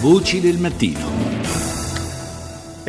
Voci del mattino.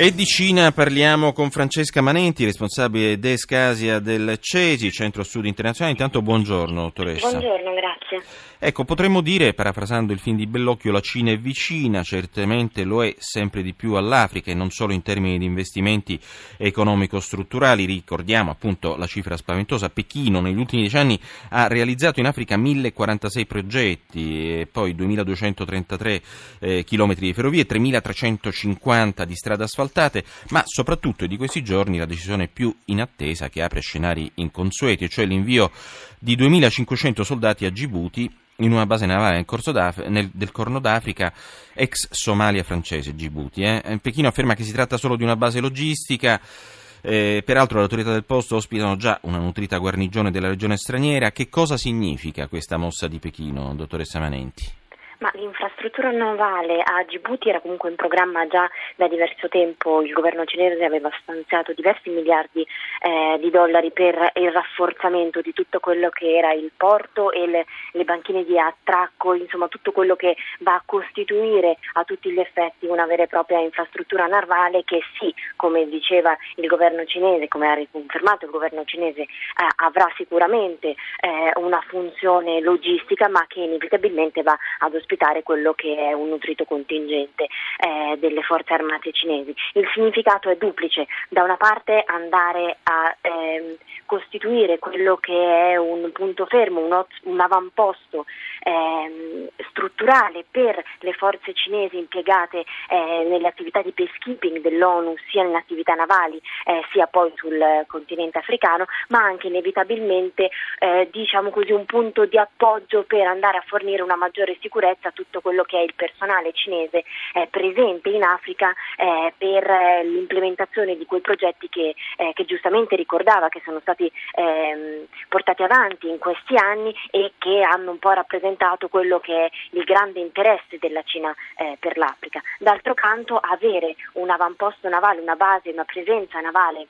E di Cina parliamo con Francesca Manenti, responsabile d'Escasia del CESI, Centro Studi Internazionali. Intanto buongiorno, dottoressa. Buongiorno, grazie. Ecco, potremmo dire, parafrasando il film di Bellocchio, la Cina è vicina, certamente lo è sempre di più all'Africa e non solo in termini di investimenti economico-strutturali. Ricordiamo appunto la cifra spaventosa, Pechino negli ultimi dieci anni ha realizzato in Africa 1046 progetti, e poi 2233 eh, chilometri di ferrovie, 3350 di strade asfaltate, ma soprattutto di questi giorni la decisione più inattesa che apre scenari inconsueti, cioè l'invio di 2500 soldati a Djibouti in una base navale nel del Corno d'Africa, ex Somalia francese, Djibouti. Eh. Pechino afferma che si tratta solo di una base logistica. Eh, peraltro le autorità del posto ospitano già una nutrita guarnigione della regione straniera. Che cosa significa questa mossa di Pechino, dottoressa Manenti? Ma l'infrastruttura navale a Djibouti era comunque in programma già da diverso tempo, il governo cinese aveva stanziato diversi miliardi eh, di dollari per il rafforzamento di tutto quello che era il porto e le, le, banchine di attracco, insomma tutto quello che va a costituire a tutti gli effetti una vera e propria infrastruttura navale che sì, come diceva il governo cinese, come ha riconfermato il governo cinese, eh, avrà sicuramente eh, una funzione logistica ma che inevitabilmente va ad ospitare ospitare quello che è un nutrito contingente eh, delle forze armate cinesi. Il significato è duplice, da una parte andare a ehm, costituire quello che è un punto fermo, un, un avamposto ehm, strutturale per le forze cinesi impiegate eh, nelle attività di peacekeeping dell'ONU, sia nelle attività navali eh, sia poi sul continente africano, ma anche inevitabilmente eh, diciamo così, un punto di appoggio per andare a fornire una maggiore sicurezza a tutto quello che è il personale cinese eh, presente in Africa eh, per eh, l'implementazione di quei progetti che, che, giustamente ricordava che sono stati ehm, portati avanti in questi anni e che hanno un po' rappresentato rappresentato quello che è il grande interesse della Cina eh, per l'Africa. D'altro canto avere un avamposto navale, una base, una presenza navale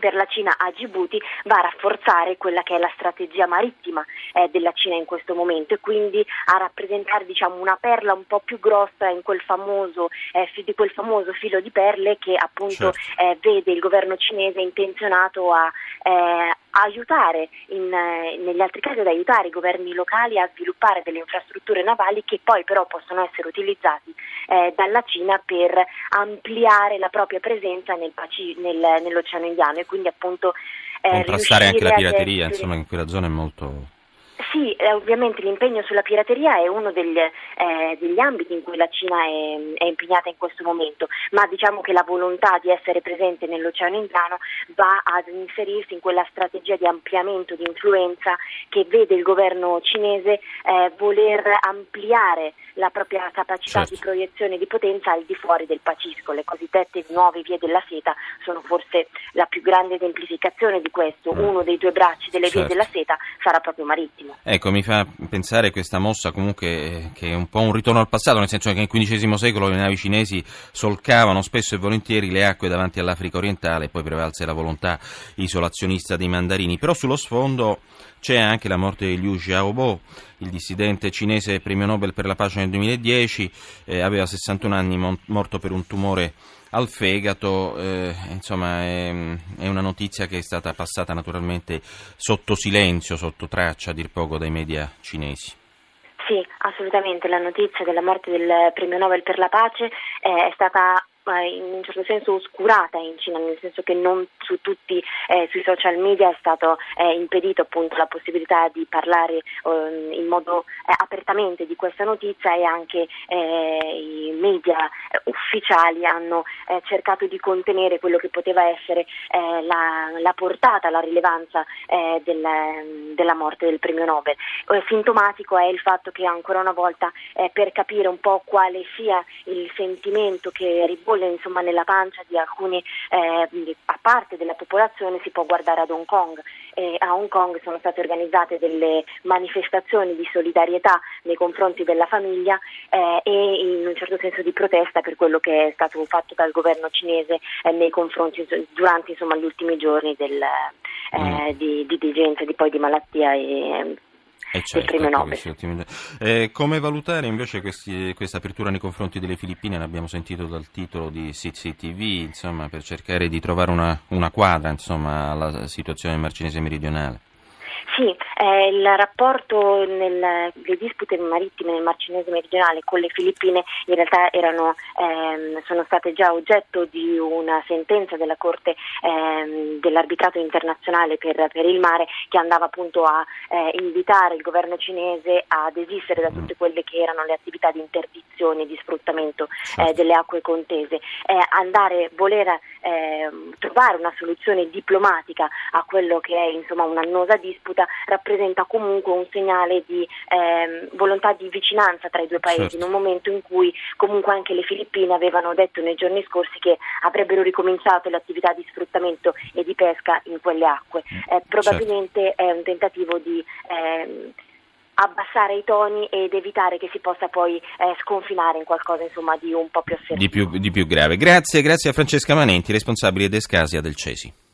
per la Cina a Djibouti va a rafforzare quella che è la strategia marittima eh, della Cina in questo momento e quindi a rappresentare diciamo, una perla un po' più grossa quel famoso, eh, di quel famoso filo di perle che appunto certo. eh, vede il governo cinese intenzionato a eh, aiutare, in, eh, negli altri casi ad aiutare i governi locali a sviluppare delle infrastrutture navali che poi però possono essere utilizzati eh, dalla Cina per ampliare la propria presenza nel, nel, nell'Oceano Indiano e quindi appunto eh, contrastare anche la pirateria, insomma in quella zona è molto sì, eh, ovviamente l'impegno sulla pirateria è uno degli, eh, degli ambiti in cui la Cina è, è, impegnata in questo momento, ma diciamo che la volontà di essere presente nell'Oceano Indiano va ad inserirsi in quella strategia di ampliamento di influenza che vede il governo cinese eh, voler ampliare la propria capacità certo. di proiezione di potenza al di fuori del Pacifico. Le cosiddette nuove vie della seta sono forse la più grande esemplificazione di questo. Mm. Uno dei due bracci delle certo. vie della seta sarà proprio marittimo. Ecco, mi fa pensare questa mossa comunque eh, che è un po' un ritorno al passato, nel senso che nel XV secolo le navi cinesi solcavano spesso e volentieri le acque davanti all'Africa orientale e poi prevalse la volontà isolazionista dei mandarini. Però sullo sfondo c'è anche la morte di Liu Xiaobo, il dissidente cinese premio Nobel per la pace nel 2010, eh, aveva 61 anni, morto per un tumore al fegato, eh, insomma è, è, una notizia che è stata passata naturalmente sotto silenzio, sotto traccia a dir poco dai media cinesi. Sì, assolutamente, la notizia della morte del premio Nobel per la pace eh, è stata in un certo senso oscurata in Cina, nel senso che non su tutti eh, sui social media è stato eh, impedito appunto la possibilità di parlare eh, in modo eh, apertamente di questa notizia e anche eh, i media eh, ufficiali hanno cercato di contenere quello che poteva essere la, la, portata, la rilevanza della, della, morte del premio Nobel. sintomatico è il fatto che ancora una volta per capire un po' quale sia il sentimento che ribolge bolle insomma, nella pancia di alcuni, eh, a parte della popolazione si può guardare ad Hong Kong. Eh, a Hong Kong sono state organizzate delle manifestazioni di solidarietà nei confronti della famiglia eh, e in un certo senso di protesta per quello che è stato fatto dal governo cinese eh, nei confronti durante insomma, gli ultimi giorni del, eh, mm. di, di digenza, di, poi di malattia e eh certo, Nobel. Eh, come valutare invece questi, questa apertura nei confronti delle Filippine? L'abbiamo sentito dal titolo di CCTV, insomma, per cercare di trovare una, una quadra insomma, alla situazione marcinese meridionale. Sì, eh, il rapporto nelle dispute marittime nel Mar Cinese meridionale con le Filippine in realtà erano, ehm, sono state già oggetto di una sentenza della Corte ehm, dell'arbitrato internazionale per, per, il mare che andava appunto a eh, invitare il governo cinese a desistere da tutte quelle che erano le attività di interdizione e di sfruttamento eh, certo. delle acque contese, andare, voler ehm, trovare una soluzione diplomatica a quello che è insomma un'annosa disputa rappresenta comunque un segnale di eh, volontà di vicinanza tra i due paesi, certo. in un momento in cui comunque anche le Filippine avevano detto nei giorni scorsi che avrebbero ricominciato le attività di sfruttamento e di pesca in quelle acque. Eh, probabilmente certo. è un tentativo di eh, abbassare i toni ed evitare che si possa poi eh, sconfinare in qualcosa insomma, di un po' più assertivo. Di più, di più grave. Grazie, grazie a Francesca Manenti, responsabile d'Escasia del CESI.